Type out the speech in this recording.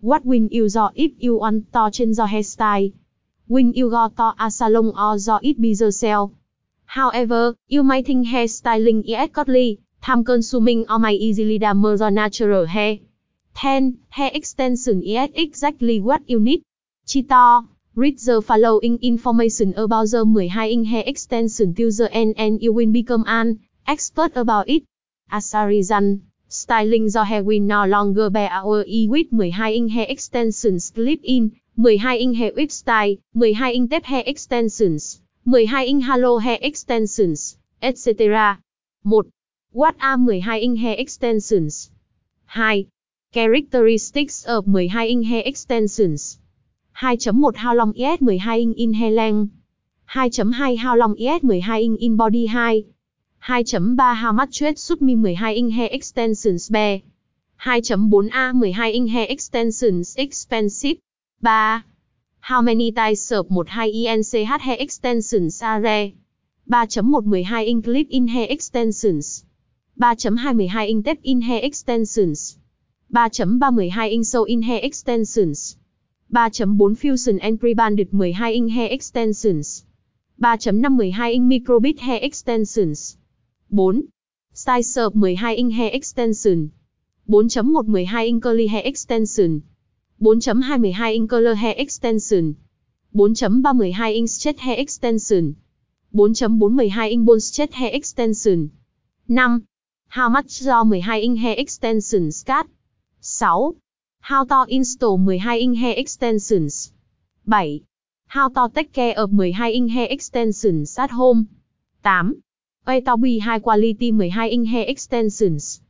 What win you do if you want to change your hairstyle? win you go to a salon or do it by yourself? However, you might think hairstyling is costly, time consuming or might easily damage your natural hair. 10. Hair extension is exactly what you need. Cheetah. Read the following information about the 12-inch hair extension to the end and you will become an expert about it. As a result, styling do hair will no longer bear our e with 12-inch hair extensions clip-in, 12-inch hair whip style, 12-inch tape hair extensions, 12-inch halo hair extensions, etc. 1. What are 12-inch hair extensions? 2. Characteristics of 12-inch hair extensions 2.1 How long is 12 in hair length? 2.2 How long is 12 in body height? 2.3 How much should me 12 hair extensions be? 2.4a 12 hair extensions expensive? 3. How many types of 12 inch hair extensions are there? 3.1 12 clip-in hair extensions 3.2 12 tape-in hair extensions 3.3 12 sew-in hair extensions 3.4 Fusion and Pre-Banded 12-inch hair extensions. 3.5 12-inch Microbit hair extensions. 4. Size 12-inch hair extension. 4.1 12-inch curly hair extension. 4.2 12-inch color hair extension. 4.3 12-inch straight hair extension. 4.4 12-inch bone straight hair extension. 5. How much do 12-inch hair extensions cost? 6. How to install 12-inch hair extensions. 7. How to take care of 12-inch hair extensions at home. 8. Way to high quality 12-inch hair extensions.